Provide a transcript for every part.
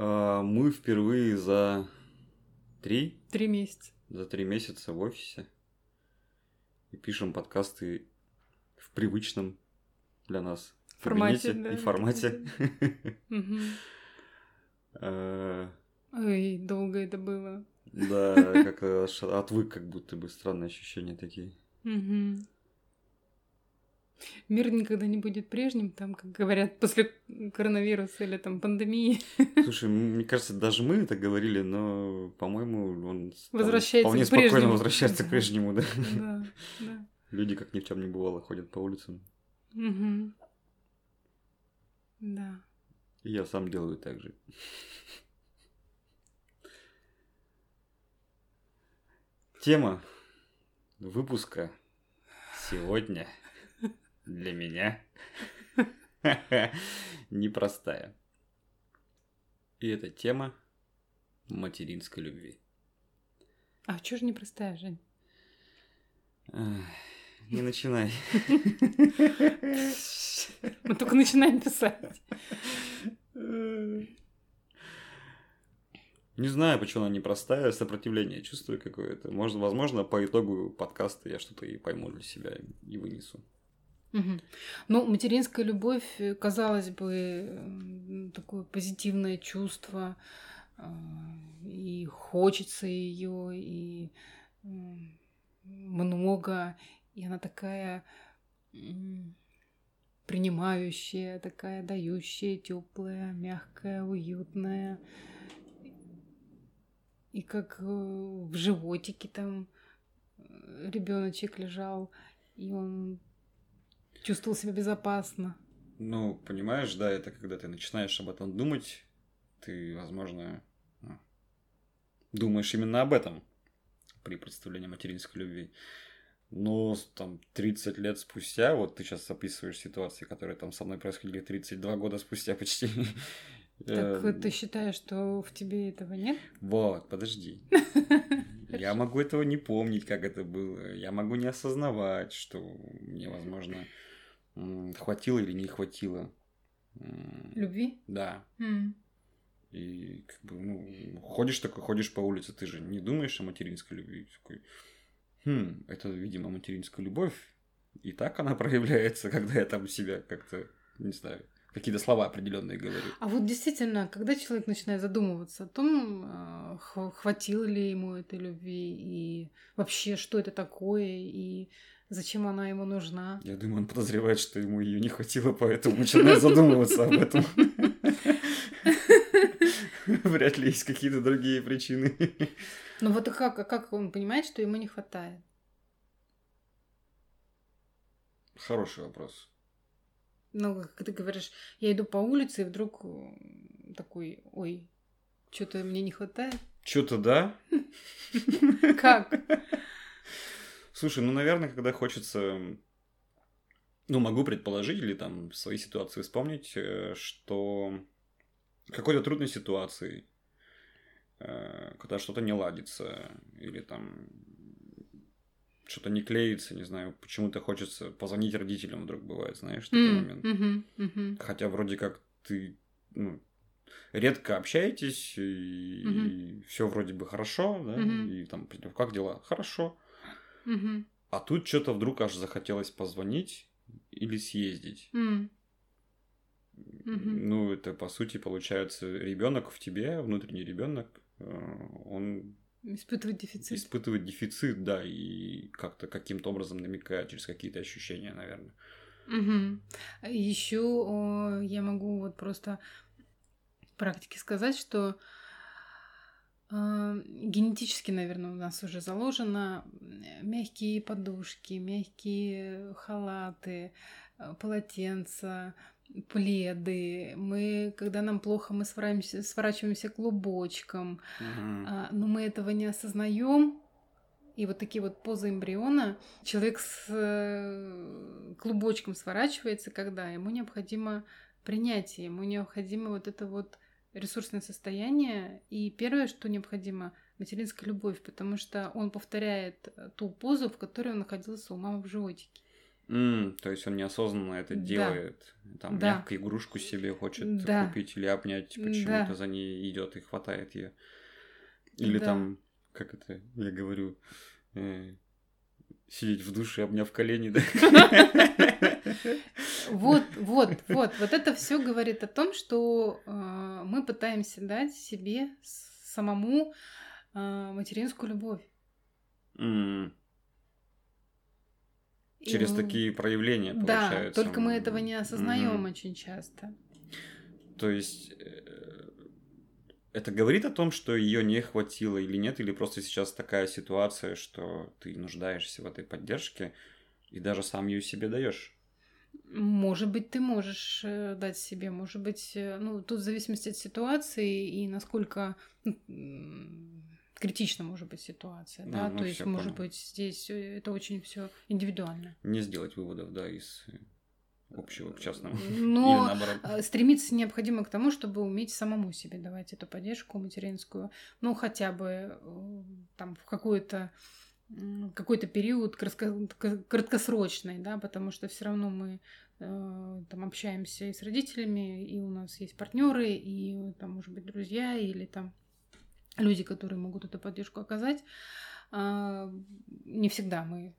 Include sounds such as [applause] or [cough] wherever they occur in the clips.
А, Мы впервые за три, Три месяца. за три месяца в офисе и пишем подкасты в привычном для нас Формате, да, и формате. [laughs] Э, Ой, долго это было. Да, как аж отвык, как будто бы странные ощущения такие. Мир никогда не будет прежним, там, как говорят, после коронавируса или там пандемии. Слушай, мне кажется, даже мы это говорили, но, по-моему, он Возвращается вполне к спокойно прежнему. возвращается к Да. прежнему, да. Да, [laughs] да. Люди, как ни в чем не бывало, ходят по улицам. Мгм. Да. И я сам делаю так же. [laughs] Тема выпуска сегодня для меня [laughs] непростая. И эта тема материнской любви. А чё же непростая, Жень? Не начинай. Мы только начинаем писать. Не знаю, почему она непростая, сопротивление чувствую какое-то. Может, возможно, по итогу подкаста я что-то и пойму для себя и вынесу. Мгм. Ну, материнская любовь, э, казалось бы, такое позитивное чувство, а, и хочется ее, и много, и она такая принимающая, такая дающая, теплая, мягкая, уютная. И как э, в животике там ребеночек лежал, и он чувствовал себя безопасно. Ну, понимаешь, да, это когда ты начинаешь об этом думать, ты, возможно, ну, думаешь именно об этом при представлении материнской любви. Но там 30 лет спустя, вот ты сейчас описываешь ситуации, которые там со мной происходили 32 года спустя почти. [laughs] Так ты считаешь, что в тебе этого нет? Вот, подожди. [laughs] Я могу этого не помнить, как это было. Я могу не осознавать, что мне, возможно, хватило или не хватило. Любви? Да. М. И как бы, ну, ходишь такой, ходишь по улице, ты же не думаешь о материнской любви. Такой, хм, это, видимо, материнская любовь. И так она [laughs] проявляется, когда я там себя как-то, не знаю, какие-то слова определенные говорю. А вот действительно, когда человек начинает задумываться о том, х- хватило ли ему этой любви, и вообще, что это такое, и зачем она ему нужна. Я думаю, он подозревает, что ему ее не хватило, поэтому начинает задумываться об этом. [laughs] Вряд ли есть какие-то другие причины. Ну вот как, как он понимает, что ему не хватает? Хороший вопрос. Ну, как ты говоришь, я иду по улице, и вдруг м, такой, ой, что-то мне не хватает. Что-то да. [laughs] Как? Слушай, ну, наверное, когда хочется... Ну, могу предположить или там свои ситуации вспомнить, э, что какой-то трудной ситуации, э, когда что-то не ладится, или там что-то не клеится, не знаю, почему-то хочется позвонить родителям вдруг бывает, знаешь, такой М, момент. мгм, мгм. Хотя вроде как ты ну, редко общаетесь, и, все вроде бы хорошо, да, Мгм. и там, как дела? Хорошо. Мгм. А тут что-то вдруг аж захотелось позвонить или съездить. Мгм. Ну, это по сути получается ребенок в тебе, внутренний ребенок, он Испытывать дефицит. испытывает дефицит, да, и как-то каким-то образом намекает через какие-то ощущения, наверное. Еще я могу вот просто в практике сказать, что э, генетически, наверное, у нас уже заложено э, мягкие подушки, мягкие халаты, э, полотенца, пледы. Мы, когда нам плохо, мы сворачиваемся, сворачиваемся клубочком, а, но мы этого не осознаем. И вот такие вот позы эмбриона. Человек с э, клубочком сворачивается, когда ему необходимо принятие, ему необходимо вот это вот ресурсное состояние. И первое, что необходимо, материнская любовь, потому что он повторяет ту позу, в которой он находился у мамы в животике. М, то есть он неосознанно это Да. делает. Там Да. мягкую игрушку себе хочет Да. купить или обнять, Да. почему-то за ней идет и хватает ее. Или Да. там, как это, я говорю, э, сидеть в душе, обняв колени, да? Вот, вот, вот. Вот это все говорит о том, что э, мы пытаемся дать себе самому э, материнскую любовь. Через такие проявления, Да, получается. только мы этого не осознаем очень часто. То есть э, это говорит о том, что ее не хватило или нет, или просто сейчас такая ситуация, что ты нуждаешься в этой поддержке и даже сам ее себе даешь. Может быть, ты можешь э, дать себе, может быть, э, ну, тут в зависимости от ситуации и насколько критична может быть ситуация, А, да, ну то есть, может понял. быть, здесь э, это очень все индивидуально. Не сделать выводов, да, из общего к частному. [laughs] Но э, стремиться необходимо к тому, чтобы уметь самому себе давать эту поддержку материнскую, ну, хотя бы э, там в какой-то м, какой-то период краткосрочный, да, потому что все равно мы э, там общаемся и с родителями, и у нас есть партнеры, и там, может быть, друзья, или там люди, которые могут эту поддержку оказать. А, Не всегда мы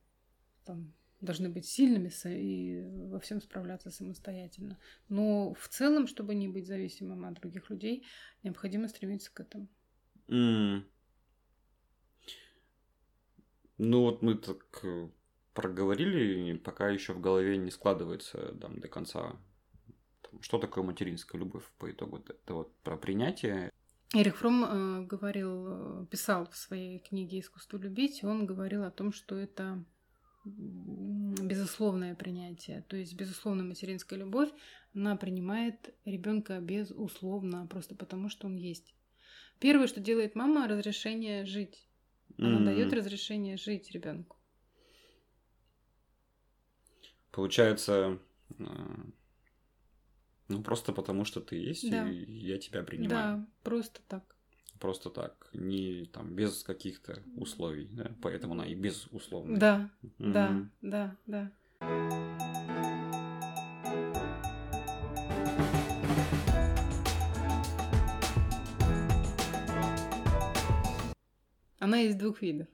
там должны быть сильными и во всем справляться самостоятельно. Но в целом, чтобы не быть зависимым от других людей, необходимо стремиться к этому. М. Ну вот мы так э, проговорили, пока еще в голове не складывается там, до конца, там, что такое материнская любовь по итогу. Это вот про принятие. Эрих Фром э, говорил, э, писал в своей книге «Искусство любить», он говорил о том, что это безусловное принятие. То есть безусловная материнская любовь, она принимает ребенка безусловно, просто потому что он есть. Первое, что делает мама, разрешение жить. Она М. дает разрешение жить ребенку. Получается, э, ну просто потому что ты есть, Да. и я тебя принимаю. Да, просто так. Просто так, не там без каких-то условий, да? Поэтому она и безусловная. Да, да, Мгм. да, да. Она есть двух видов.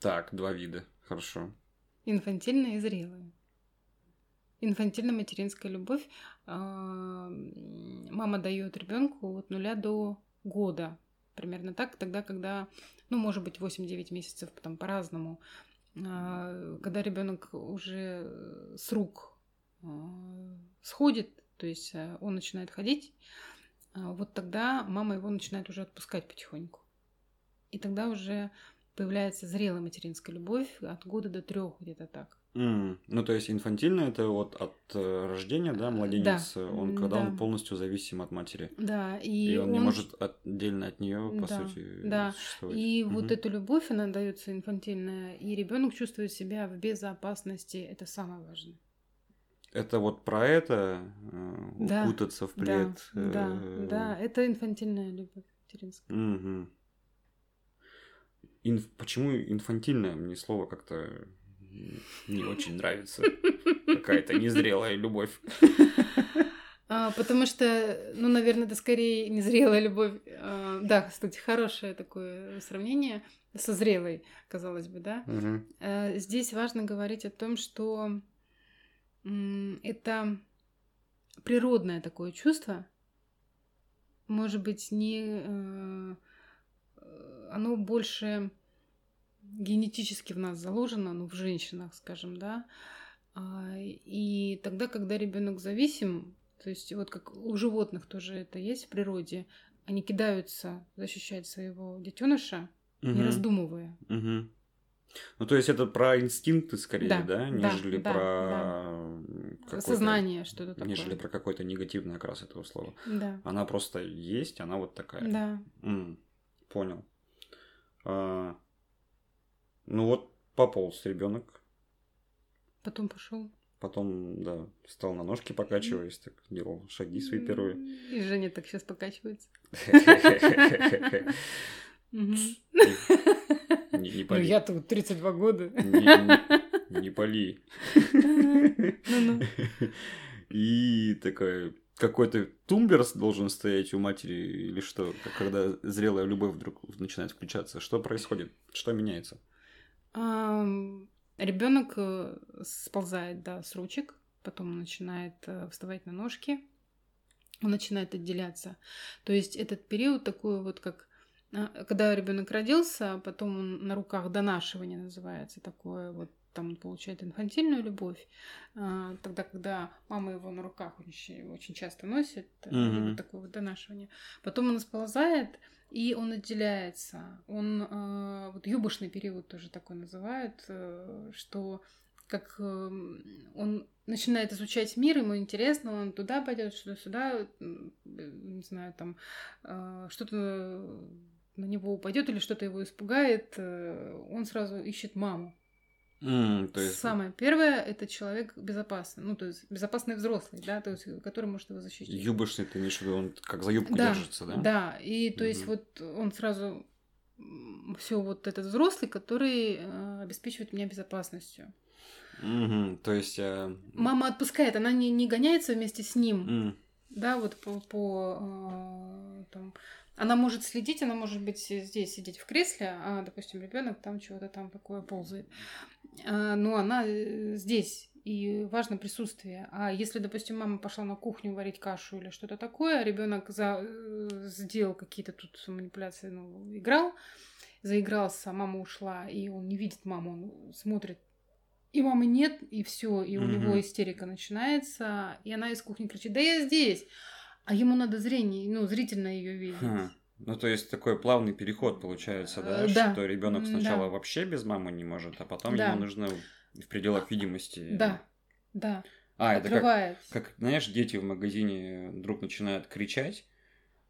Так, два вида. Хорошо. Инфантильная и зрелая. Инфантильно-материнская любовь а, мама дает ребенку от нуля до года. Примерно так, тогда, когда, ну, может быть, 8-9 месяцев, там по-разному. А, Когда ребенок уже с рук а, сходит, то есть а, он начинает ходить, а, вот тогда мама его начинает уже отпускать потихоньку. И тогда уже появляется зрелая материнская любовь от года до трех где-то так. М, Ну, то есть инфантильно это вот от э, рождения, да, младенец, э, он когда да. он полностью зависим от матери. Да, и, И, он, не он- может отдельно от нее, по Да, сути, да. существовать. И Мгм. вот эту любовь, она дается инфантильная, и ребенок чувствует себя в безопасности. Это самое важное. Это вот про это э, Да, укутаться в Да, плед. да, э, да, это инфантильная любовь материнская. мгм. Инф- Почему инфантильное? Мне слово как-то не очень нравится. Какая-то незрелая любовь. [laughs] А, потому что, ну, наверное, это скорее незрелая любовь. А, да, кстати, хорошее такое сравнение со зрелой, казалось бы, да. Мгм. Э, Здесь важно говорить о том, что м, это природное такое чувство, может быть, не э, оно больше генетически в нас заложено, ну, в женщинах, скажем, да. А, И тогда, когда ребенок зависим, то есть вот как у животных тоже это есть в природе, они кидаются защищать своего детеныша, не Мгм. раздумывая. Мгм. Ну, то есть это про инстинкты скорее, Да, да, да, нежели да, про какой-то- Сознание, что-то такое. Нежели про какой-то негативный окрас этого слова. Да, Она просто есть, она вот такая. да. М, понял. А, ну вот пополз ребенок, Потом пошел. потом, да, встал на ножки, покачиваясь, так делал шаги свои первые. И Женя так сейчас покачивается. Не, не Ну, поверю. я тут 32 года. Не- не- Не пали. И такая, какой-то тумблер должен стоять у матери или что, когда зрелая любовь вдруг начинает включаться. Что происходит? Что меняется? Ребенок э, сползает, да, с ручек, потом начинает э, вставать на ножки, он начинает отделяться. То есть этот период такой вот как а, когда ребенок родился, потом он на руках донашивание называется такое вот там он получает инфантильную любовь, а, тогда, когда мама его на руках очень, очень часто носит, mm-hmm. вот такое вот донашивание. Потом он сползает, и он отделяется. Он, э, вот юбошный период тоже такой называют, э, что как э, он начинает изучать мир, ему интересно, он туда пойдет, что сюда, не знаю, там что-то на него упадет или что-то его испугает, он сразу ищет маму. Mm, то есть... Самое первое это человек безопасный, ну то есть безопасный взрослый, да, то есть который может его защитить. Юбошный, ты имеешь в виду, он как за юбку да, держится, да? Да, и то mm-hmm. есть вот он сразу все вот этот взрослый, который э, обеспечивает меня безопасностью. Mm-hmm. То есть э... мама отпускает, она не не гоняется вместе с ним, mm. да, вот по, по э, там она может следить, она может быть здесь сидеть в кресле, а, допустим, ребенок там чего-то там такое ползает. А, но она э, здесь, и важно присутствие. А если, допустим, мама пошла на кухню варить кашу или что-то такое, ребенок за... Э, сделал какие-то тут манипуляции, ну, играл, заигрался, мама ушла, и он не видит маму, он смотрит и мамы нет, и все, и у mm-hmm. него истерика начинается, и она из кухни кричит: "Да я здесь!" А ему надо зрение, ну, зрительно ее видеть. Хм. Ну, то есть такой плавный переход получается, да, э, да. что ребенок сначала да. вообще без мамы не может, а потом да. ему нужно в пределах видимости. Да, да. А, это как, как, знаешь, дети в магазине вдруг начинают кричать,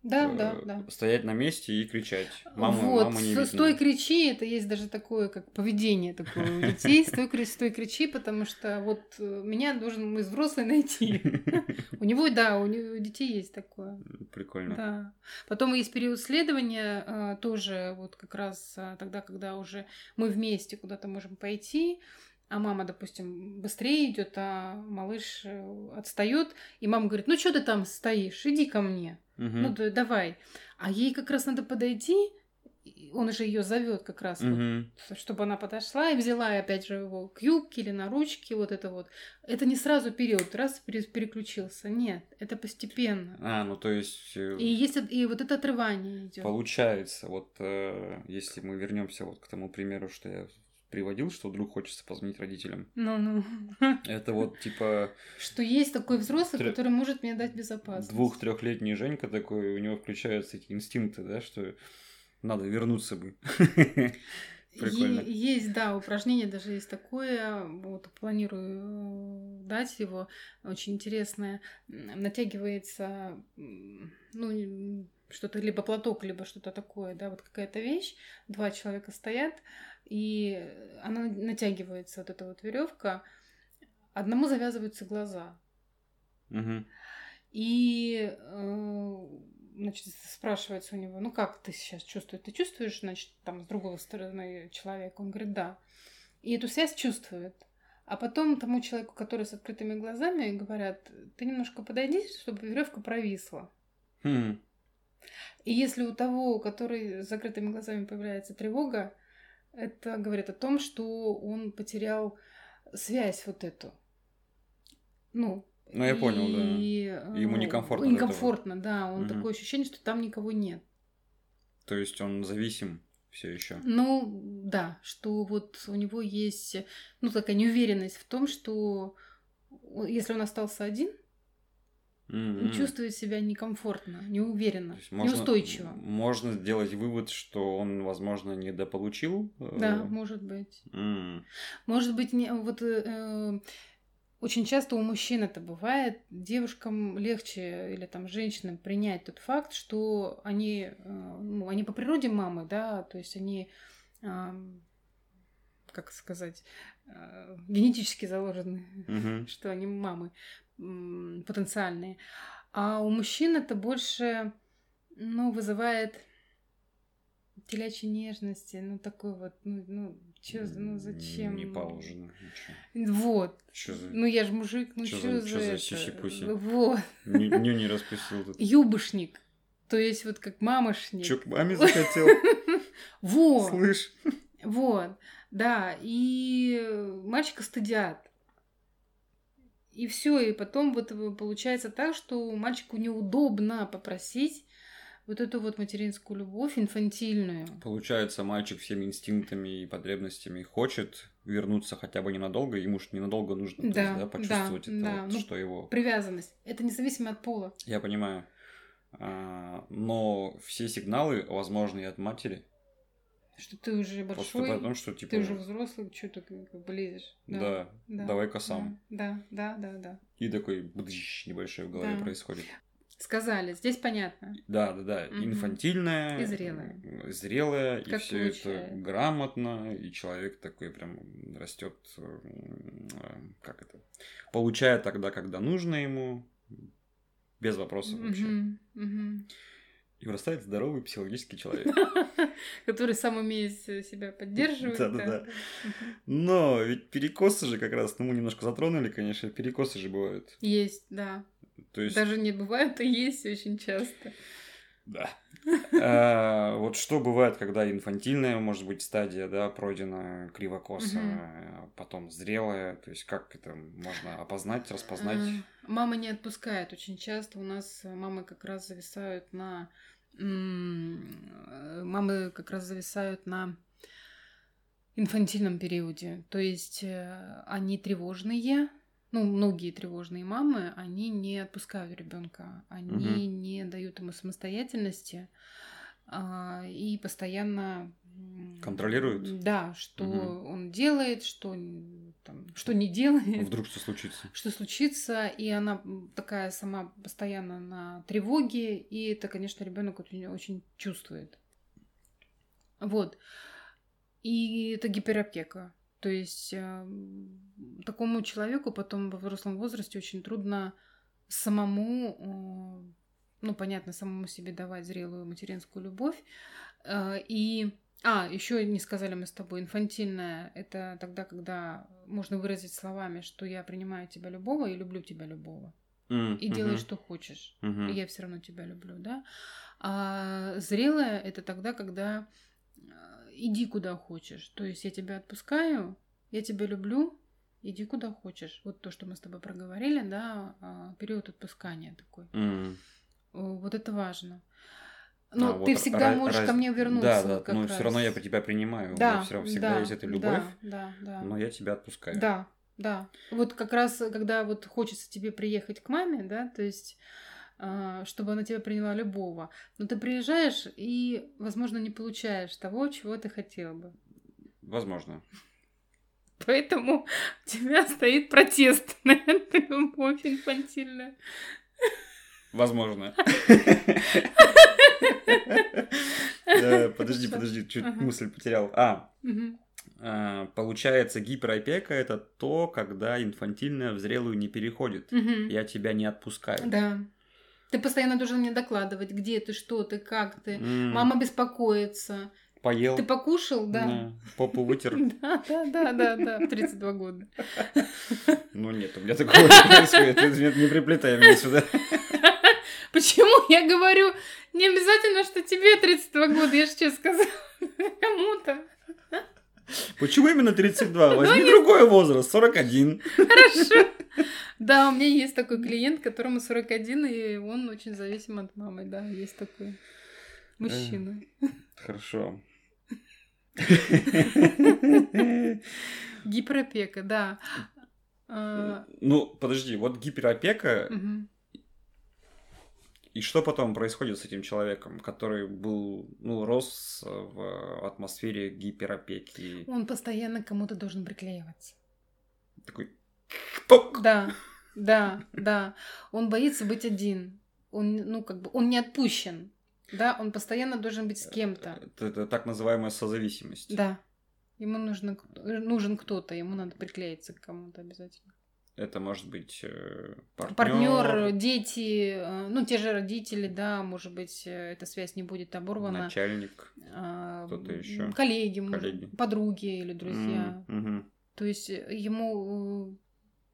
да, э, да, да. Стоять на месте и кричать. Мама, вот, мама не видно. стой кричи, это есть даже такое, как поведение такое у детей. Стой, кричи, стой кричи, потому что вот э, меня должен мой взрослый найти. [laughs] У него, да, у детей есть такое. Прикольно. Да. Потом есть период следования, э, тоже вот как раз тогда, когда уже мы вместе куда-то можем пойти, а мама, допустим, быстрее идет, а малыш отстает, и мама говорит, ну что ты там стоишь, иди ко мне. Угу. Ну, да, давай. А ей как раз надо подойти, он же ее зовет как раз, угу. вот, чтобы она подошла и взяла опять же его к юбке или на ручки, вот это вот. Это не сразу период, раз переключился. Нет, это постепенно. А, ну то есть. Э, и есть и вот это отрывание идет. Получается, вот э, если мы вернемся вот к тому примеру, что я приводил, что вдруг хочется позвонить родителям. Ну-ну. Это вот типа... Что есть такой взрослый, Трё... который может мне дать безопасность. Двух-трехлетний Женька такой, у него включаются эти инстинкты, да, что надо вернуться бы. [laughs] Прикольно. Есть, да, упражнение даже есть такое, вот планирую э, дать его, очень интересное. Натягивается, ну, что-то, либо платок, либо что-то такое, да, вот какая-то вещь, два человека стоят, и она натягивается, вот эта вот веревка. Одному завязываются глаза. Угу. И э, значит, спрашивается у него, ну как ты сейчас чувствуешь? Ты чувствуешь, значит, там с другой стороны человека? Он говорит, да. И эту связь чувствует. А потом тому человеку, который с открытыми глазами, говорят, ты немножко подойди, чтобы веревка провисла. Хм. И если у того, который с закрытыми глазами появляется тревога, это говорит о том, что он потерял связь вот эту. Ну, ну я и, понял, да. И, Ему некомфортно. Некомфортно, да. Он угу. такое ощущение, что там никого нет. То есть он зависим все еще. Ну, да, что вот у него есть, ну, такая неуверенность в том, что если он остался один, Mm-hmm. чувствует себя некомфортно, неуверенно, можно, неустойчиво. Можно сделать вывод, что он, возможно, недополучил. Э, да, может быть. Mm. Может быть, не, вот э, очень часто у мужчин это бывает. Девушкам легче или там женщинам принять тот факт, что они, э, ну, они по природе мамы, да, то есть они, э, как сказать, э, генетически заложены, mm-hmm. [laughs] что они мамы потенциальные. А у мужчин это больше, ну, вызывает телячьей нежности, ну такой вот, ну, ну, чё, ну зачем? Не положено. ничего. Вот. Чё за... Ну я же мужик, ну Чё что за- чё за это? сиси-пуси? Вот. Ню ню не распустил тут. Юбошник. То есть вот как мамошник. Чё к маме захотел? [laughs] Вот. Слышь? Вот, да, и мальчика стыдят. И все, и потом вот получается так, что мальчику неудобно попросить вот эту вот материнскую любовь инфантильную. Получается, мальчик всеми инстинктами и потребностями хочет вернуться хотя бы ненадолго, ему же ненадолго нужно то есть, Да, да, почувствовать да, это, да. вот, Ну, что его... Привязанность. Это независимо от пола. Я понимаю. А, но все сигналы возможны и от матери. Что ты уже Просто большой, потому, что, типа, ты уже взрослый, что ты как бы лезешь. да, да, давай-ка сам. Да, да, да, да. И такой бдыщ небольшой в голове Да. происходит. Сказали, здесь понятно. Да, да, да. Мгм. Инфантильная. И зрелая. э, Зрелая. и Как все это грамотно. И человек такой прям растет. Как это? Получает тогда, когда нужно ему. Без вопросов вообще. Мгм, мгм. И вырастает здоровый психологический человек. [laughs] Который сам умеет себя поддерживать. Да-да-да. Но ведь перекосы же как раз, ну мы немножко затронули, конечно, перекосы же бывают. Есть, да. То есть, Даже не бывает, а есть очень часто. Да. А, Вот что бывает, когда инфантильная, может быть, стадия, да, пройдена кривокоса, потом зрелая, то есть как это можно опознать, распознать? А, Мама не отпускает. Очень часто у нас э, мамы как раз зависают на... э, Мамы как раз зависают на инфантильном периоде. То есть э, они тревожные, ну, многие тревожные мамы, они не отпускают ребенка, они не дают ему самостоятельности а, и постоянно Контролируют? Да, что Мгм. он делает, что там, что не делает Вдруг что случится? что случится, и она такая сама постоянно на тревоге, и это, конечно, ребенок очень, очень чувствует. Вот. И это гиперопека. То есть э, м, такому человеку потом во взрослом возрасте очень трудно самому, ну, понятно, самому себе давать зрелую материнскую любовь. Э, И а, еще не сказали мы с тобой, инфантильная это тогда, когда можно выразить словами, что я принимаю тебя любого и люблю тебя любого. М, И делай, мгм, что хочешь. мгм. И я все равно тебя люблю, да. А зрелая это тогда, когда иди куда хочешь. То есть я тебя отпускаю, я тебя люблю, иди куда хочешь. Вот то, что мы с тобой проговорили, да, а, период отпускания такой. О, Вот это важно. Но А, ты вот всегда ра- можешь раз- ко мне вернуться. Да, да, как но раз. все равно я по тебя принимаю. у Да, меня всё равно всегда да, есть эта любовь, Да, да, да. но я тебя отпускаю. Да, да. Вот как раз, когда вот хочется тебе приехать к маме, да, то есть а, чтобы она тебя приняла любого. Но ты приезжаешь и, возможно, не получаешь того, чего ты хотел бы. Возможно. Поэтому у тебя стоит протест [laughs] на эту любовь инфантильную. Возможно. [laughs] Подожди, подожди, чуть мысль потерял. А, а, получается, гиперопека это то, когда инфантильная в зрелую не переходит. Я тебя не отпускаю. Да. Ты постоянно должен мне докладывать, где ты, что ты, как ты. М, Мама беспокоится. Поел. Ты покушал? Да. Да. Попу вытер. [laughs] Да, да, да, да, да, в 32 года. Ну нет, у меня такого не происходит. Не приплетай меня сюда. [laughs] Почему я говорю, не обязательно, что тебе 32 года, я же тебе сказала [laughs] кому-то. Почему именно 32? Ну, Возьми другой возраст, 41. Хорошо. Да, у меня есть такой клиент, которому 41, и он очень зависим от мамы, да, есть такой мужчина. Хорошо. Гиперопека, да. А, Ну, подожди, вот гиперопека, мгм. И что потом происходит с этим человеком, который был, ну, рос в атмосфере гиперопеки? Он постоянно кому-то должен приклеиваться. Такой... пук! Да, да, да. Он боится быть один. Он, ну, как бы, он не отпущен. Да, он постоянно должен быть с кем-то. Это, это так называемая созависимость. Да. Ему нужно, нужен кто-то, ему надо приклеиться к кому-то обязательно. Это может быть э, партнер. Партнер, дети, э, ну, те же родители, да, может быть, э, эта связь не будет оборвана. Начальник. А, Кто-то еще. Коллеги, Коллеги. подруги или друзья. Мгм. То есть ему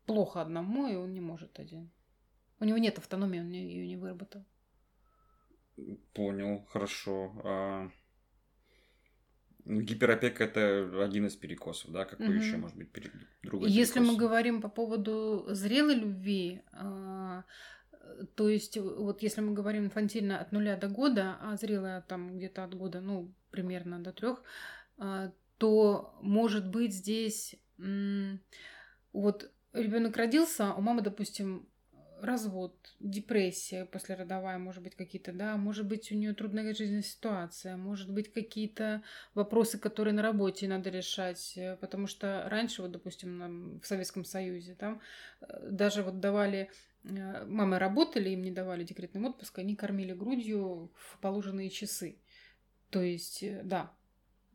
плохо одному, и он не может один. У него нет автономии, он ее не выработал. Понял, хорошо. А, Гиперопека это один из перекосов, да? Какой Мгм. еще может быть пере- другой Если мы перекос? говорим по поводу зрелой любви, а, то есть вот если мы говорим инфантильно от нуля до года, а зрелая там где-то от года, ну, примерно до трех, то может быть здесь вот ребенок родился, а у мамы, допустим, развод, депрессия послеродовая, может быть, какие-то, да, может быть, у нее трудная жизненная ситуация, может быть, какие-то вопросы, которые на работе надо решать, э, потому что раньше, вот, допустим, в Советском Союзе, там э, даже вот давали, э, мамы работали, им не давали декретный отпуск, они кормили грудью в положенные часы. То есть, да.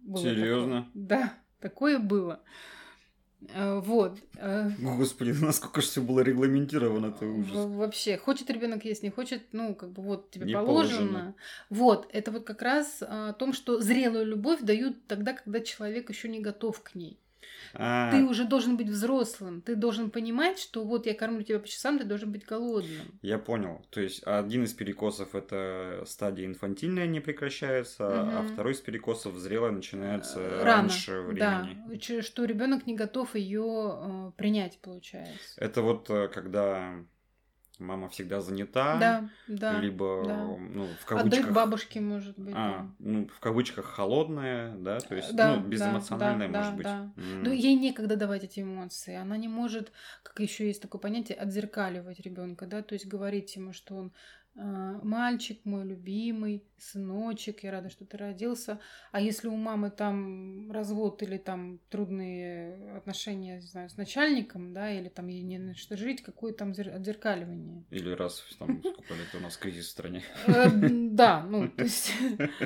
такое. Серьезно? Да, такое было. Э, Вот. э, Господи, [laughs] насколько же все было регламентировано, это ужас. Вообще, хочет ребенок есть, не хочет, ну, как бы вот тебе Не положено. положено. Вот, это вот как раз о том, что зрелую любовь дают тогда, когда человек еще не готов к ней. А, Ты уже должен быть взрослым, ты должен понимать, что вот я кормлю тебя по часам, ты должен быть голодным. Я понял. То есть один из перекосов это стадия инфантильная не прекращается, а Мгм. второй из перекосов зрелая начинается Э, раньше да, времени. Ч- что ребенок не готов ее принять, получается. Это вот э, когда мама всегда занята, Да, да. либо да. ну, в кавычках. бабушке, может быть. А, ну, в кавычках холодная, да, то есть, Да, ну, да, безэмоциональная, да, может да, быть. да. Ну, ей некогда давать эти эмоции. Она не может, как еще есть такое понятие, отзеркаливать ребенка, да, то есть говорить ему, что он мальчик мой любимый, сыночек, я рада, что ты родился. А если у мамы там развод или там трудные отношения, не знаю, с начальником, да, или там ей не на что жить, какое там зер- отзеркаливание? Или раз там сколько лет у нас кризис в стране. Э, [laughs] Да, ну, то есть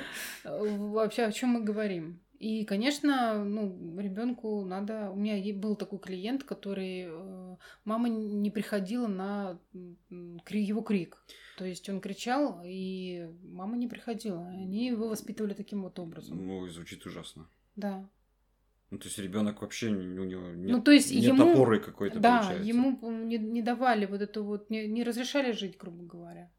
[laughs] вообще о чем мы говорим? И, конечно, ну, ребенку надо. У меня был такой клиент, который э, мама не приходила на его крик. То есть он кричал, и мама не приходила. Они его воспитывали таким вот образом. Ну, звучит ужасно. Да. Ну, то есть ребенок вообще у него нет, Ну, то есть нет ему- опоры какой-то Да, получается. ему не, не давали вот это вот, не, не разрешали жить, грубо говоря.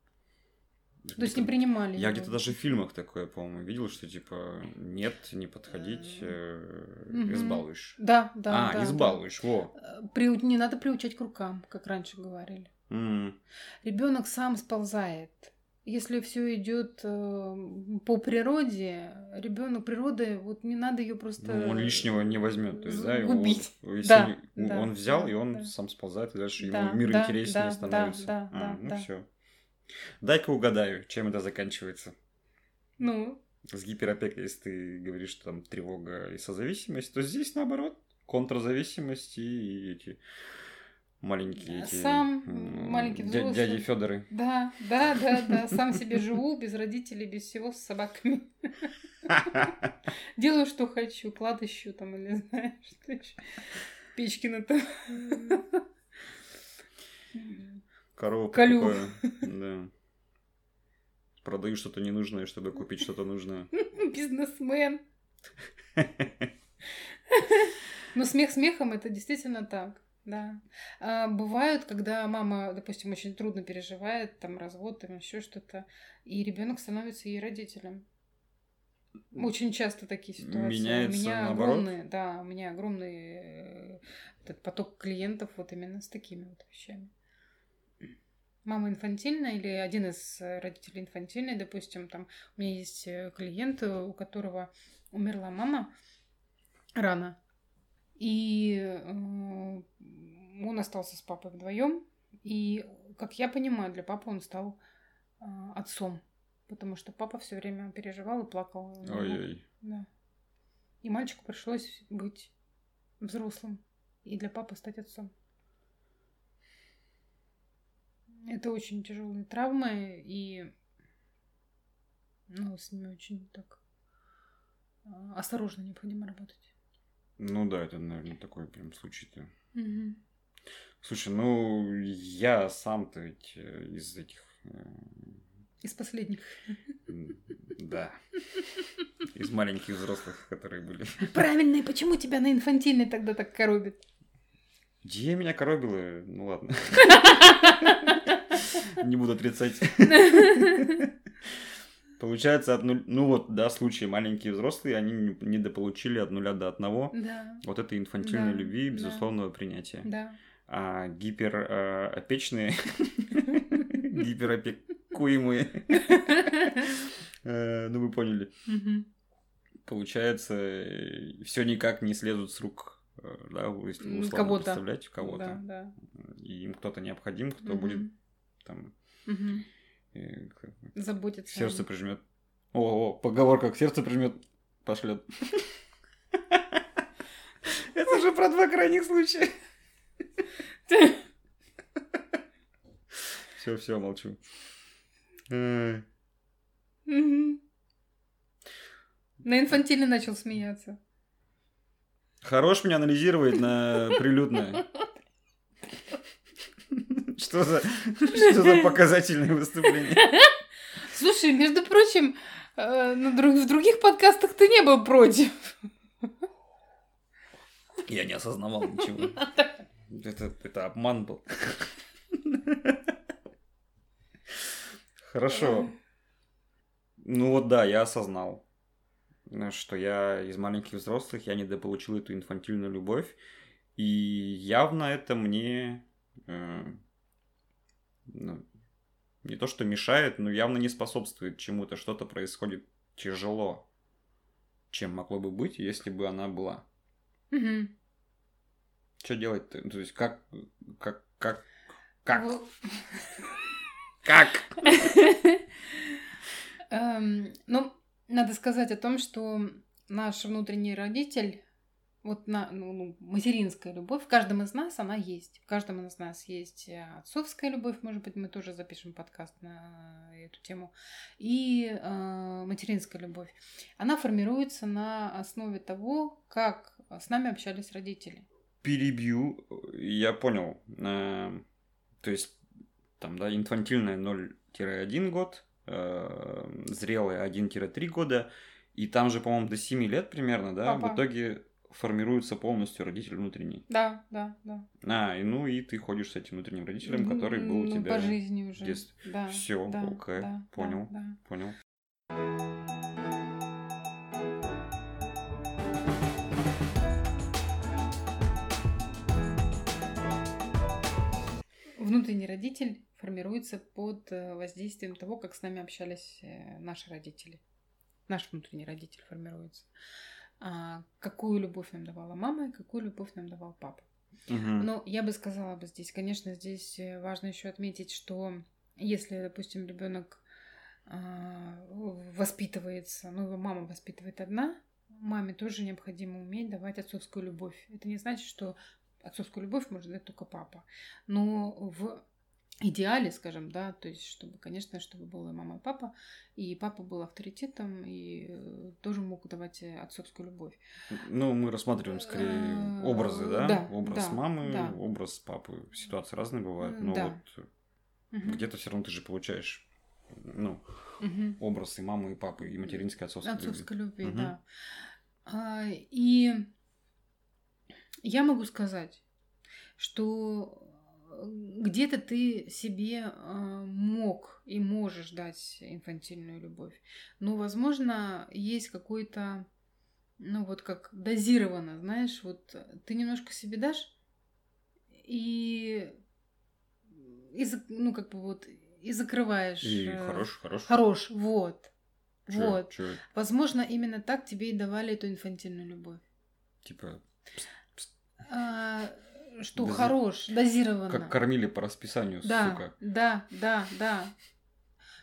То есть не принимали. Я где-то даже в фильмах такое, по-моему, видел, что типа нет, не подходить, э, Мгм. избалуешь. Да, да. а, да, да. избалуешь, во. Э, приу- Не надо приучать к рукам, как раньше говорили. М. Ребенок сам сползает. Если все идет по природе, ребенок природы, вот не надо ее просто. Ну, он лишнего не возьмет. То есть, да, его- губить. если Да, не- да, он взял, да, и он да. сам сползает, и дальше Да, ему мир да, интереснее да, да, становится. да, а, да, ну да. все. Дай-ка угадаю, чем это заканчивается. Ну, С гиперопекой, если ты говоришь, что там тревога и созависимость, то здесь наоборот контрзависимость и эти маленькие эти Сам маленький взрослый. дяди Федоры. да, да, да, да. Сам себе живу, без родителей, без всего, с собаками. [laughs] Делаю, что хочу, клад ищу там, или знаешь, что еще. Печки на то. Корову Колю. Да. Продаю что-то ненужное, чтобы купить что-то нужное. Бизнесмен. [laughs] Но смех смехом это действительно так. Да. А, бывают, когда мама, допустим, очень трудно переживает, там развод, там еще что-то, и ребенок становится ей родителем. Очень часто такие ситуации. Меняется у меня наоборот? огромный, да, у меня огромный э, этот поток клиентов вот именно с такими вот вещами. Мама инфантильная или один из э, родителей инфантильный, допустим, там у меня есть э, клиент, у которого умерла мама рано, и э, он остался с папой вдвоем. И, как я понимаю, для папы он стал э, отцом, потому что папа все время переживал и плакал. Ой-ой. Да. И мальчику пришлось быть взрослым и для папы стать отцом. Это очень тяжелые травмы, и ну, с ними очень так а, осторожно необходимо работать. Ну да, это, наверное, такой прям случай-то. Мгм. Слушай, ну я сам-то ведь э, из этих... э, Из последних. Да. Из маленьких взрослых, которые были. Правильно, и почему тебя на инфантильный тогда так коробит? Где меня коробило? Ну ладно. [laughs] Не буду отрицать. [laughs] Получается, от нуль... ну вот, да, случаи маленькие взрослые, они не- недополучили от нуля до одного Да, вот этой инфантильной Да, любви и да. безусловного принятия. да. А гиперопечные, [laughs] гиперопекуемые, э, ну вы поняли, получается, все никак не слезут с рук, э, да, условно кого-то. представлять Да, кого-то. да. И им кто-то необходим, кто будет там Мгм. Как- Заботиться. о сердце прижмет. О, о, поговорка, к сердце прижмет, пошлет. [laughs] Это же про два крайних случая. [laughs] Все, все, молчу. Э. На инфантильный начал смеяться. Хорош меня анализировать на прилюдное. Что за, что за показательное выступление? [laughs] Слушай, между прочим, э, в других подкастах ты не был против. Я не осознавал ничего. [laughs] Это, это обман был. Хорошо. Ну вот да, я осознал, что я из маленьких взрослых, я недополучил эту инфантильную любовь. И явно это мне э, ну, не то что мешает, но явно не способствует чему-то. Что-то происходит тяжело, чем могло бы быть, если бы она была. Мгм. Что делать-то? То есть как... Как... Как... Как? Как? Эм, Ну, надо сказать о том, что наш внутренний родитель, вот на, ну, ну, материнская любовь, в каждом из нас она есть. В каждом из нас есть э, отцовская любовь, может быть, мы тоже запишем подкаст на эту тему, и э, материнская любовь. Она формируется на основе того, как с нами общались родители. Перебью. Я понял. Э, То есть, там, да, инфантильная 0-1 год, э, зрелая 1-3 года, и там же, по-моему, до 7 лет примерно, да, Папа. в итоге формируется полностью родитель внутренний. Да, да, да. А, и ну и ты ходишь с этим внутренним родителем, который был у Ну, тебя. по жизни уже. в детстве. Да, Всё, да, окей, да, понял. да, да. Понял. Внутренний родитель формируется под э, воздействием того, как с нами общались э, наши родители. Наш внутренний родитель формируется. А, какую любовь нам давала мама и какую любовь нам давал папа. Мгм. Но я бы сказала бы здесь, конечно, здесь э, важно еще отметить, что если, допустим, ребенок воспитывается, ну, его мама воспитывает одна, маме тоже необходимо уметь давать отцовскую любовь. Это не значит, что отцовскую любовь может дать только папа. Но в идеале, скажем, да, то есть, чтобы, конечно, чтобы была мама, и папа, и папа был авторитетом, и э, тоже мог давать э, отцовскую любовь. Ну, мы рассматриваем скорее Э, образы, да? да, Образ да, мамы, да. образ папы. Ситуации разные бывают, но Да. вот Мгм. где-то все равно ты же получаешь ну, Мгм. образ и мамы, и папы, и материнской, и отцовской. любви. Отцовской любви, Мгм. да. А, и я могу сказать, что где-то ты себе а, мог и можешь дать инфантильную любовь. Но, возможно, есть какой-то, ну вот как дозированно, знаешь, вот ты немножко себе дашь и, и ну как бы вот и закрываешь. И э, хорош, хорош. Хорош, вот. Чё- вот. чё, Возможно, именно так тебе и давали эту инфантильную любовь. типа, А, что Дози- хорош, дозированно. как кормили по расписанию, да, сука. да, да, да.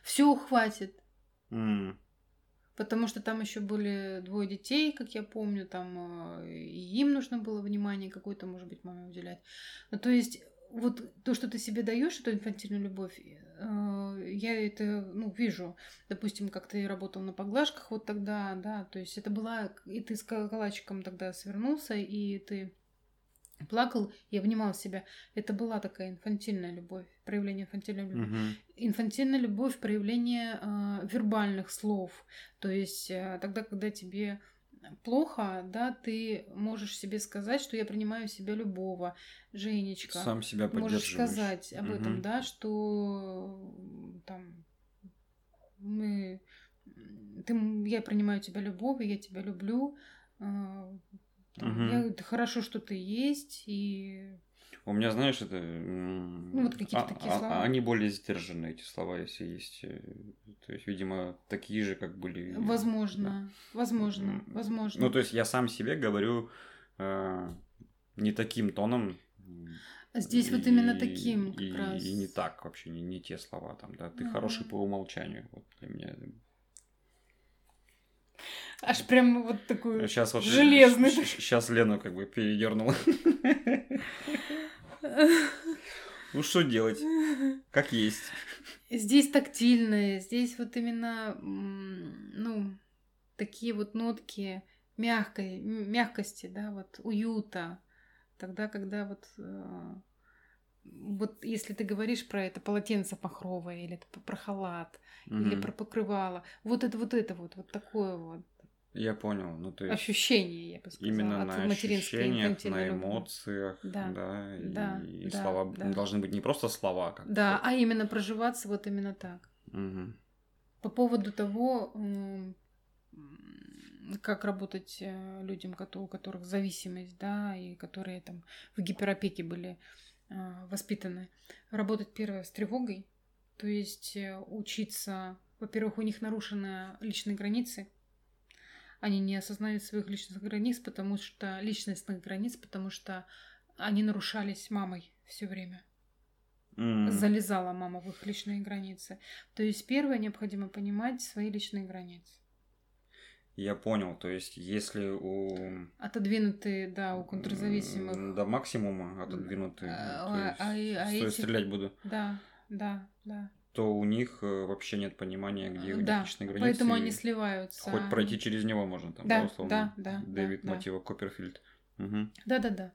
Все хватит. М, Потому что там еще были двое детей, как я помню, там э, и им нужно было внимание какое-то, может быть, маме уделять. Ну, то есть, вот то, что ты себе даешь, эту инфантильную любовь, э, я это, ну, вижу. Допустим, как ты работал на поглажках вот тогда, да, то есть это была, и ты с калачиком тогда свернулся, и ты плакал и обнимал себя. Это была такая инфантильная любовь, проявление инфантильной любви. Угу. Инфантильная любовь, проявление э, вербальных слов. То есть э, тогда, когда тебе плохо, да, ты можешь себе сказать, что я принимаю себя любого, Женечка. Сам себя Можешь сказать об этом, Мгм. да, что там мы, ты, я принимаю тебя любого, я тебя люблю. а, там, Мгм. я- это хорошо, что ты есть, и У меня, знаешь, это... Ну, вот какие-то а- такие а- слова. Они более сдержанные, эти слова, если есть. э, То есть, видимо, такие же, как были... возможно, возможно, М, возможно. Ну, то есть, я сам себе говорю э, не таким тоном. Здесь вот именно и- таким как и, раз. И не так вообще, не, не те слова там, да. Ты Ага. хороший по умолчанию. Вот для меня. Аж прям вот такой Сейчас вот... железный. Сейчас Лену как бы передернула. [laughs] Ну, что делать? Как есть. Здесь тактильные, здесь вот именно, ну, такие вот нотки мягкой, мягкости, да, вот уюта. Тогда, когда вот, э, вот если ты говоришь про это полотенце махровое, или это про халат, или Мгм. про покрывало, вот это вот это вот, вот такое вот Я понял. Ну, то есть... ощущение, я бы сказала, Именно на ощущениях, на эмоциях, Да, да, и, да, и да, слова да. должны быть не просто слова, как Да, а именно проживаться вот именно так. Мгм. По поводу того, как работать э, людям, у которых зависимость, да, и которые там в гиперопеке были э, воспитаны. Работать первое с тревогой, то есть э, учиться, во-первых, у них нарушены личные границы, они не осознают своих личных границ, потому что личностных границ, потому что они нарушались мамой все время залезала мама в их личные границы. То есть первое необходимо понимать свои личные границы. Я понял. То есть, если у Отодвинутые, да, у контрзависимых. до максимума отодвинуты, А, то а- есть, а стоит эти- стрелять буду, Да, да, да. То у них э, вообще нет понимания, где них да, личные границы. поэтому они сливаются. Хоть пройти через него можно, там, Да, да, условно. да, да, Дэвид да, да. Мотива Копперфильд. Мгм. Да, да, да.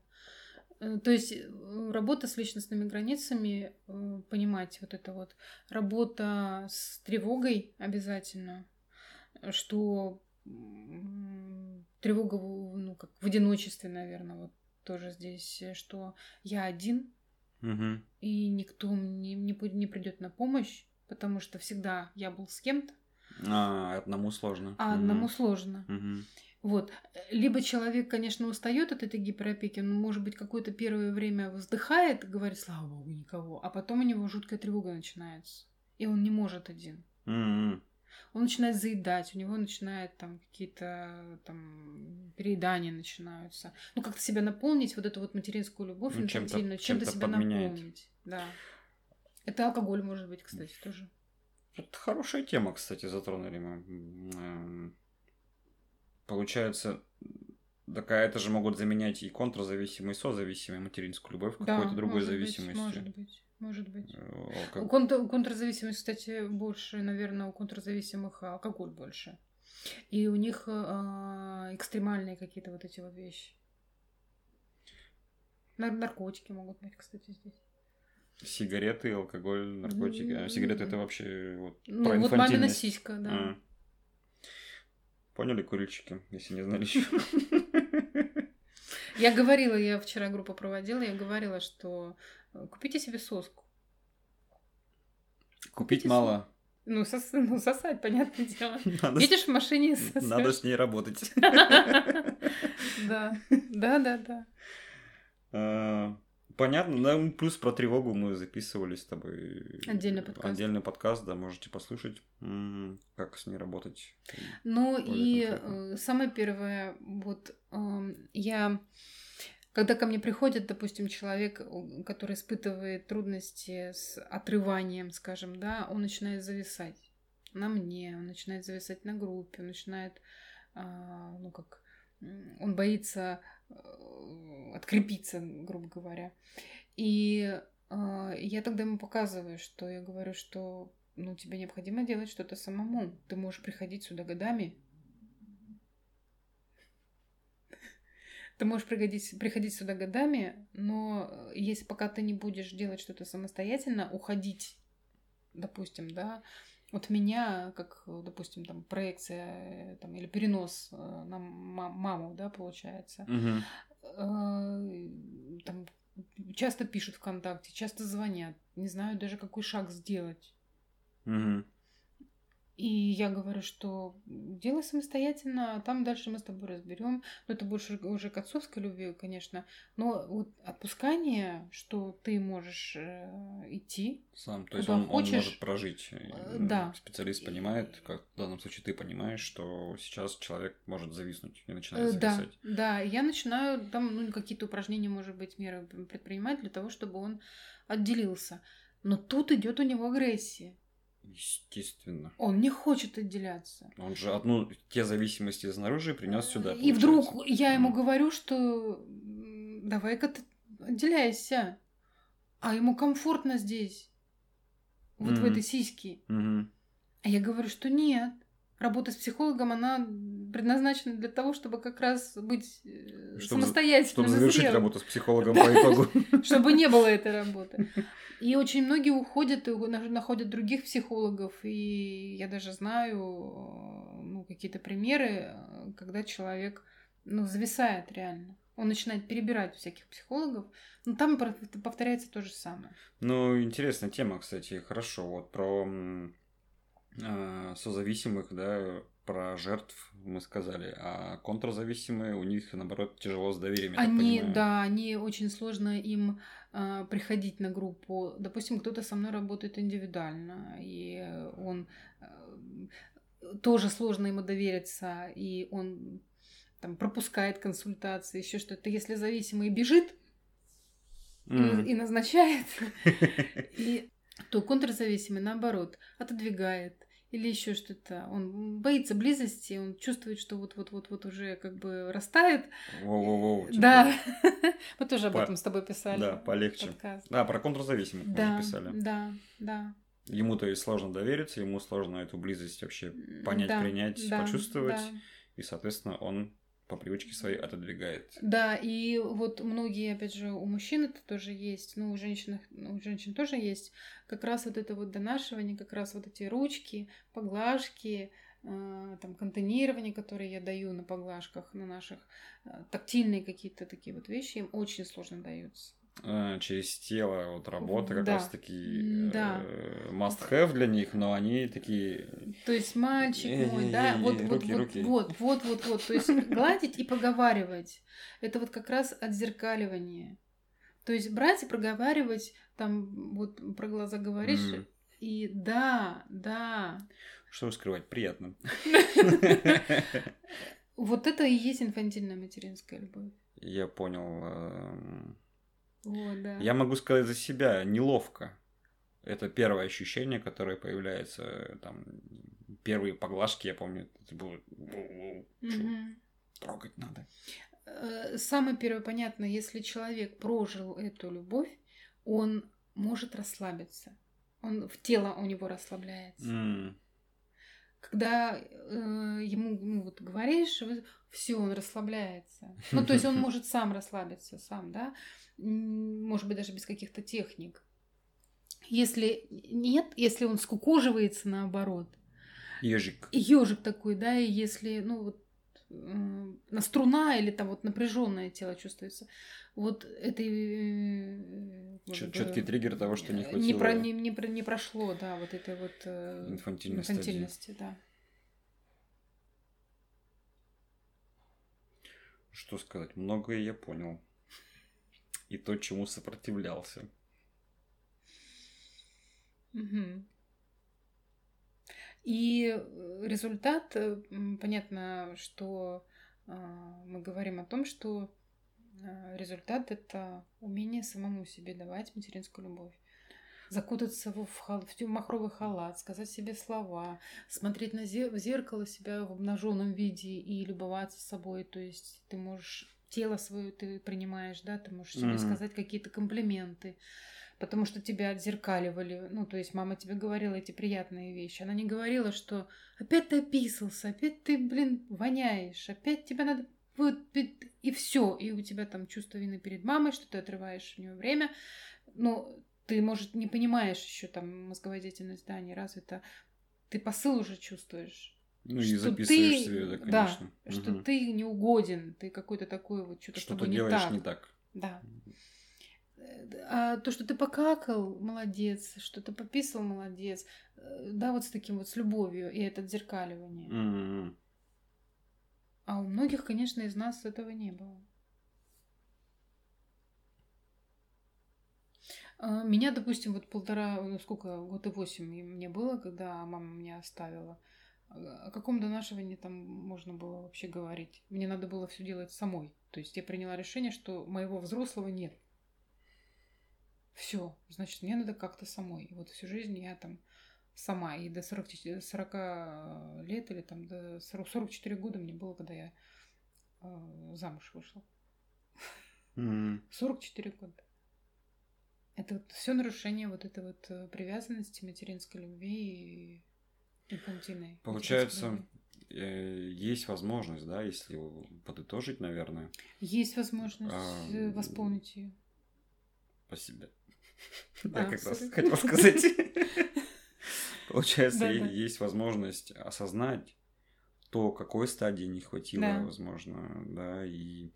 Э, То есть э, работа с личностными границами, понимать вот это вот, работа с тревогой обязательно, что тревога, ну, как в одиночестве, наверное, вот тоже здесь, что я один, Мгм. и никто мне не, не придет на помощь, потому что всегда я был с кем-то, А, одному сложно. а Мгм. одному сложно. Мгм. Вот. Либо человек, конечно, устает от этой гиперопеки, он, может быть, какое-то первое время вздыхает и говорит, слава богу, никого, а потом у него жуткая тревога начинается. И он не может один. М-м. Он начинает заедать, у него начинает там какие-то там переедания начинаются. Ну, как-то себя наполнить, вот эту вот материнскую любовь Ну, инфантильную, чем-то, чем-то себя подменяет. наполнить. Да. Это алкоголь, может быть, кстати, тоже. Это хорошая тема, кстати, затронули мы. Эм, Получается, такая это же могут заменять и контрзависимые, и созависимые материнскую любовь Да, какой-то другой может быть, зависимостью. может быть, может быть. Э, У, алко- контр, у контрзависимых, кстати, больше, наверное, у контрзависимых алкоголь больше. И у них а, экстремальные какие-то вот эти вот вещи. Нар- наркотики могут быть, кстати, здесь. Сигареты, алкоголь, наркотики. А сигареты это вообще вот Ну, про вот мамина сиська, да. А. Поняли, курильщики, если не знали [laughs] еще. Я говорила, я вчера группу проводила, я говорила, что э, купите себе соску. Купить Купите мало. Ну, сос- ну, сосать, понятное [laughs] дело. Надо, с- Едешь в машине и сосёшь. надо с ней работать. [laughs] Да, да, да, да. Понятно, да, плюс про тревогу мы записывали с тобой. Отдельный подкаст. Отдельный подкаст, да, можете послушать, как с ней работать. Ну и конкретно. э, самое первое, вот эм, я, когда ко мне приходит, допустим, человек, который испытывает трудности с отрыванием, скажем, да, он начинает зависать на мне, он начинает зависать на группе, он начинает, а, ну как, он боится открепиться, грубо говоря. И а, я тогда ему показываю, что я говорю, что ну, тебе необходимо делать что-то самому. Ты можешь приходить сюда годами. Ты можешь приходить, приходить сюда годами, но если пока ты не будешь делать что-то самостоятельно, уходить, допустим, да, вот меня, как, допустим, там проекция там, или перенос э, на маму, да, получается, угу. там часто пишут ВКонтакте, часто звонят, не знаю даже какой шаг сделать. Угу. И я говорю, что делай самостоятельно, а там дальше мы с тобой разберем. Но это больше уже к отцовской любви, конечно. Но вот отпускание, что ты можешь э, идти. Сам, то есть он, хочешь, он может прожить. Э, да. Специалист понимает, как в данном случае ты понимаешь, что сейчас человек может зависнуть и начинает э, зависать. Да, да. Я начинаю там ну, какие-то упражнения, может быть, меры предпринимать для того, чтобы он отделился. Но тут идет у него агрессия. Естественно. Он не хочет отделяться. Он же одну те зависимости снаружи принес сюда. И получается. вдруг я ему говорю, что давай-ка ты отделяйся. А ему комфортно здесь. Вот mm-hmm. в этой сиське. Mm-hmm. А я говорю, что нет. Работа с психологом, она предназначена для того, чтобы как раз быть э, чтобы, самостоятельным. Чтобы завершить работу с психологом [laughs] по итогу. [laughs] Чтобы не было этой работы. И очень многие уходят и находят других психологов. И я даже знаю ну, какие-то примеры, когда человек ну, зависает реально. Он начинает перебирать всяких психологов, но там повторяется то же самое. Ну, интересная тема, кстати. Хорошо, вот про э, созависимых, да, про жертв мы сказали, а контрзависимые, у них, наоборот, тяжело с доверием. Они, да, они очень сложно им э, приходить на группу. Допустим, кто-то со мной работает индивидуально, и он э, тоже сложно ему довериться, и он там пропускает консультации, еще что-то. Если зависимый бежит mm. и, и назначает, [laughs] и то контрзависимый наоборот отодвигает или еще что-то. Он боится близости, он чувствует, что вот-вот-вот-вот уже как бы растает. Воу-воу-воу. Типа... Да. [laughs] Мы тоже об этом с тобой писали. Да, полегче. Да, про контрзависимых мы писали. Да, да. Ему то есть сложно довериться, ему сложно эту близость вообще понять, принять, почувствовать. И, соответственно, он по привычке своей отодвигает. Да, и вот многие, опять же, у мужчин это тоже есть, ну, у женщин, у женщин тоже есть, как раз вот это вот донашивание, как раз вот эти ручки, поглажки, э, там, контейнирование, которые я даю на поглажках, на наших, э, тактильные какие-то такие вот вещи, им очень сложно даются. А, через тело вот работа как да. раз таки да. э, must have для них, но они такие. То есть мальчик мой, да, вот, вот, руки, вот, руки. вот, вот, вот, вот, то есть гладить и поговаривать, это вот как раз отзеркаливание. То есть брать и проговаривать, там вот про глаза говоришь, mm. и да, да. Что скрывать, приятно. Вот это и есть инфантильная материнская любовь. Я понял эм, о, да. Я могу сказать за себя, неловко. Это первое ощущение, которое появляется, там, первые поглажки, я помню, это было... Угу. Трогать надо. Э, самое первое понятно, если человек прожил эту любовь, он может расслабиться. Он в тело у него расслабляется. Mm. Когда э, ему ну, вот говоришь, все, он расслабляется. Ну, то есть он [laughs] может сам расслабиться, сам, да может быть, даже без каких-то техник. Если нет, если он скукоживается наоборот. Ежик. Ежик такой, да, и если, ну вот, э, на струна или там вот напряженное тело чувствуется. Вот это э, четкий триггер того, что не хватило. Не, про, не, не, не прошло, да, вот этой вот э, инфантильности, инфантильности да. Что сказать? Многое я понял и то, чему сопротивлялся. Угу. И результат, э, понятно, что а, мы говорим о том, что а, результат это умение самому себе давать материнскую любовь. Закутаться в, хал, в махровый халат, сказать себе слова, смотреть на зер, в зеркало себя в обнаженном виде и любоваться собой. То есть ты можешь тело свое ты принимаешь, да, ты можешь себе mm-hmm. сказать какие-то комплименты, потому что тебя отзеркаливали. Ну, то есть мама тебе говорила эти приятные вещи. Она не говорила, что опять ты описался, опять ты, блин, воняешь, опять тебя надо Вот и все, и у тебя там чувство вины перед мамой, что ты отрываешь у нее время. Но ты, может, не понимаешь еще там мозговая деятельность, да, не развита. Ты посыл уже чувствуешь. Ну и записываешь ты, себе это, конечно. Да, угу. что ты не угоден, ты какой-то такой вот что-то что-то делаешь не так. не так. Да. А то, что ты покакал, молодец, что ты пописал, молодец. Э, да, вот с таким вот, с любовью и это зеркаливание. Mm-hmm. А у многих, конечно, из нас этого не было. А, меня, допустим, вот полтора, ну сколько, год и восемь мне было, когда мама меня оставила. О каком донашивании там можно было вообще говорить? Мне надо было все делать самой. То есть я приняла решение, что моего взрослого нет. Все, значит, мне надо как-то самой. И вот всю жизнь я там сама. И до 40, 40 лет или там до 40, 44 года мне было, когда я э, замуж вышла. Mm-hmm. [laughs] 44 года. Это вот все нарушение вот этой вот э, привязанности, материнской любви и инфантильной. Получается, э, есть возможность, да, если подытожить, наверное. Есть возможность а, восполнить ее. Спасибо. [laughs] Я как раз хотел сказать. [laughs] Получается, есть возможность осознать то, какой стадии не хватило, возможно, да, и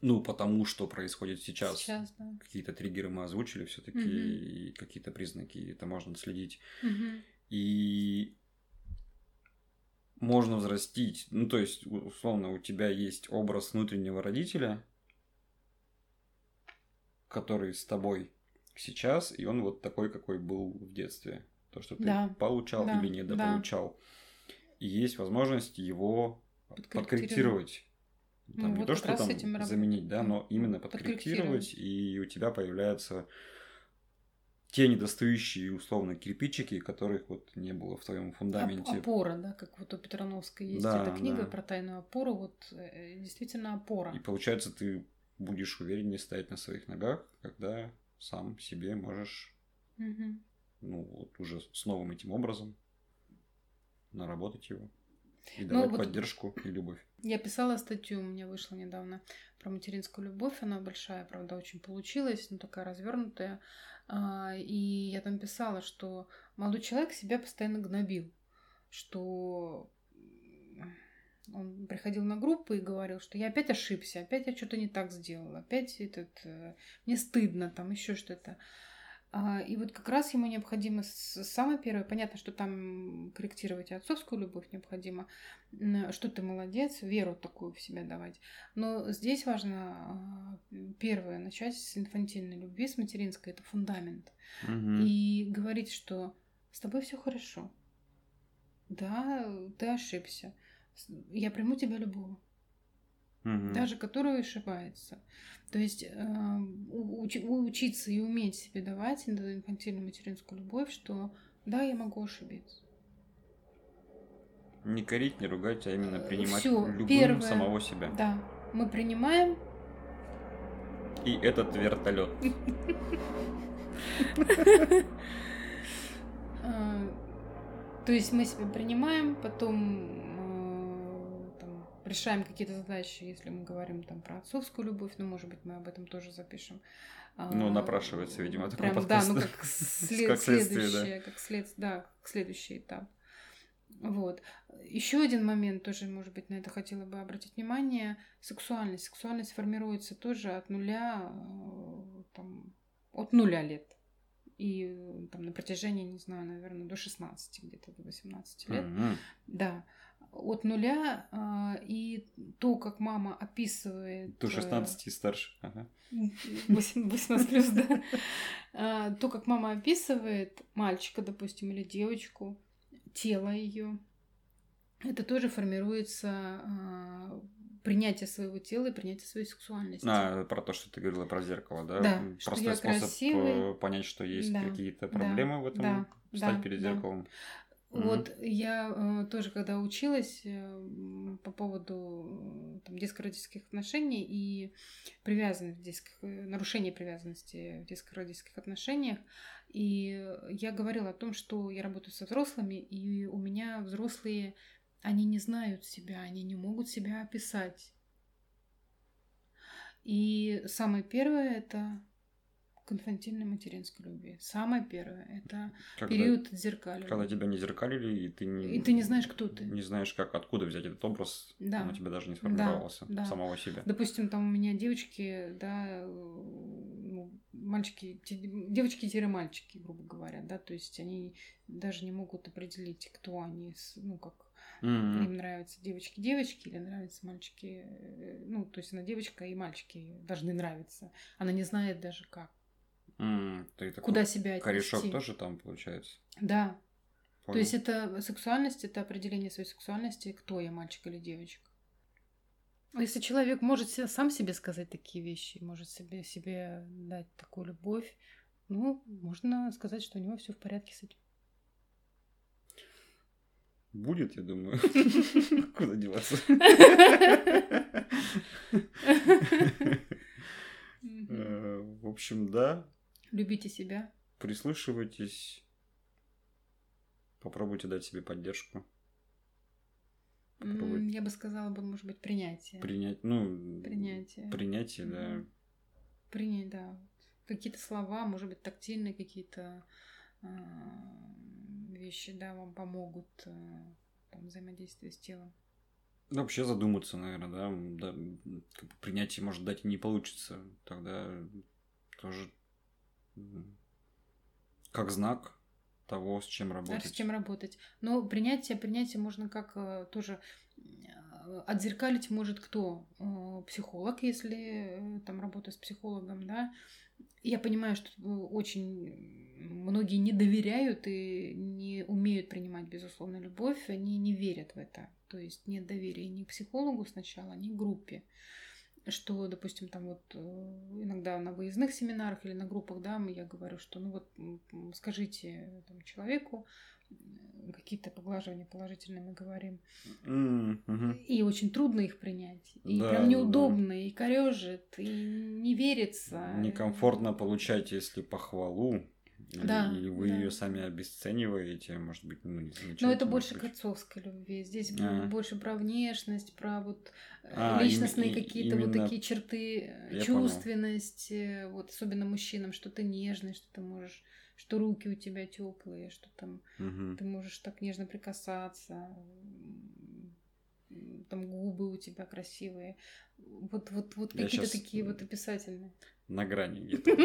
ну, потому что происходит сейчас. Сейчас, да. Какие-то триггеры мы озвучили все-таки, угу. и какие-то признаки, это можно следить. Угу. И можно взрастить. Ну, то есть, условно, у тебя есть образ внутреннего родителя, который с тобой сейчас, и он вот такой, какой был в детстве. То, что ты да. получал да. или недополучал. Да. И есть возможность его подкорректировать там, ну, не вот то, что там этим заменить, да, но именно подкорректировать, и у тебя появляются те недостающие, условно, кирпичики, которых вот не было в твоем фундаменте. Опора, да, как вот у Петрановской есть да, эта книга да. про тайную опору, вот э, действительно опора. И получается, ты будешь увереннее стоять на своих ногах, когда сам себе можешь, угу. ну, вот уже с новым этим образом наработать его. И ну, давать вот поддержку и любовь. Я писала статью, у меня вышла недавно про материнскую любовь. Она большая, правда, очень получилась, но такая развернутая. А, и я там писала, что молодой человек себя постоянно гнобил, что он приходил на группу и говорил, что я опять ошибся, опять я что-то не так сделала, опять этот, э, мне стыдно, там еще что-то. А, и вот как раз ему необходимо самое первое, понятно, что там корректировать отцовскую любовь необходимо, что ты молодец, веру такую в себя давать. Но здесь важно а, первое, начать с инфантильной любви, с материнской, это фундамент. Угу. И говорить, что с тобой все хорошо. Да, ты ошибся. Я приму тебя любого угу. даже который ошибается. То есть э, уч, учиться и уметь себе давать инфантильную материнскую любовь, что да, я могу ошибиться. Не корить, не ругать, а именно принимать Всё, любым первое, самого себя. Да, мы принимаем. И этот вертолет. А, [laughs] то есть мы себя принимаем, потом решаем какие-то задачи, если мы говорим там про отцовскую любовь, ну, может быть, мы об этом тоже запишем. Ну, а, напрашивается, видимо, такой Прям, подкаст. Да, ну, как, [laughs] след, как следующее, да. как след, да, как следующий этап. Вот. Еще один момент, тоже, может быть, на это хотела бы обратить внимание. Сексуальность. Сексуальность формируется тоже от нуля, э, там, от нуля лет. И там на протяжении, не знаю, наверное, до 16, где-то до 18 лет. Mm-hmm. Да от нуля, а, и то, как мама описывает... До 16 и старше. Ага. 18 плюс, да. А, то, как мама описывает мальчика, допустим, или девочку, тело ее, это тоже формируется а, принятие своего тела и принятие своей сексуальности. А, про то, что ты говорила про зеркало, да? Да. Простой способ красивый. понять, что есть да. какие-то проблемы да. в этом, да. встать да. перед зеркалом. Вот я э, тоже, когда училась э, по поводу э, там, детско-родительских отношений и привязанности, детских, э, нарушения привязанности в детско-родительских отношениях, и я говорила о том, что я работаю со взрослыми, и у меня взрослые они не знают себя, они не могут себя описать. И самое первое это конфантильной материнской любви. Самое первое это когда, период отзеркаливания. Когда тебя не зеркалили, и ты не, и ты не знаешь, кто ты. Не знаешь, как откуда взять этот образ. Да. Он у тебя даже не сформировался да, да. самого себя. Допустим, там у меня девочки, да, ну, мальчики, девочки-мальчики, грубо говоря, да, то есть они даже не могут определить, кто они, ну, как Mm-hmm. Им нравятся девочки-девочки или нравятся мальчики. Э, ну, то есть она девочка и мальчики должны нравиться. Она не знает даже как. Mm, ты Куда себя отнести. Корешок тоже там получается? Да. Понял. То есть это сексуальность, это определение своей сексуальности, кто я, мальчик или девочка. Если человек может сам себе сказать такие вещи, может себе, себе дать такую любовь, ну, можно сказать, что у него все в порядке с этим. Будет, я думаю. [laughs] Куда деваться? [laughs] Э, в общем, да. Любите себя. Прислушивайтесь. Попробуйте дать себе поддержку. Попробуйте. Я бы сказала бы, может быть, принятие. Принять, ну... Принятие. Принятие, да. Принять, да. Какие-то слова, может быть, тактильные какие-то а, вещи, да, вам помогут э, там, взаимодействие с телом. Ну, вообще задуматься, наверное, да. да принятие, может, дать и не получится. Тогда тоже как знак того, с чем работать. Да, с чем работать. Но принятие, принятие можно как э, тоже э, отзеркалить может кто? Психолог, если там работа с психологом, да, я понимаю, что очень многие не доверяют и не умеют принимать, безусловно, любовь, они не верят в это. То есть нет доверия ни к психологу сначала, ни к группе. Что, допустим, там вот э, иногда на выездных семинарах или на группах, да, я говорю, что ну вот скажите там, человеку, какие-то поглаживания положительные мы говорим. Mm-hmm. И очень трудно их принять. И да, прям неудобно, да. и корежит, и не верится. Некомфортно получать, если похвалу. Да, или вы да. ее сами обесцениваете, может быть, ну, не Но это больше быть. к отцовской любви. Здесь а. больше про внешность, про вот э, а, личностные им, какие-то именно... вот такие черты, Я чувственность, понял. вот особенно мужчинам, что ты нежный, что ты можешь что руки у тебя теплые, что там угу. ты можешь так нежно прикасаться, там губы у тебя красивые. Вот, вот, вот какие-то такие вот описательные. На грани [laughs] где-то.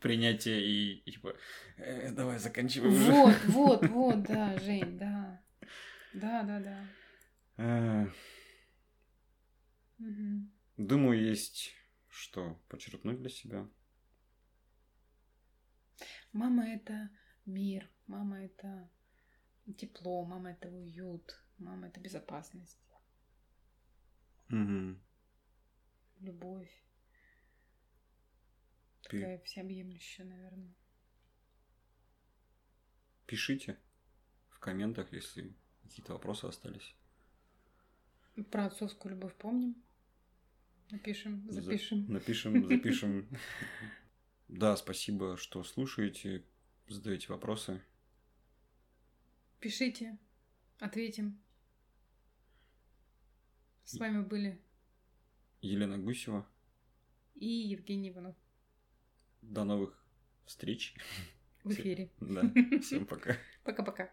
Принятие и типа, «Э, давай заканчиваем уже. Вот, [laughs] вот, вот, да, Жень, да. Да, да, да. Э. Думаю, есть что подчеркнуть для себя. Мама это мир, мама это тепло, мама это уют, мама это безопасность. Угу. Любовь. Ты... Такая всеобъемлющая, наверное. Пишите в комментах, если какие-то вопросы остались. Про отцовскую любовь помним. Напишем, запишем. За... Напишем, [laughs] запишем. Да, спасибо, что слушаете, задаете вопросы. Пишите, ответим. С вами были Елена Гусева и Евгений Иванов. До новых встреч. В эфире. Да, всем пока. [laughs] Пока-пока.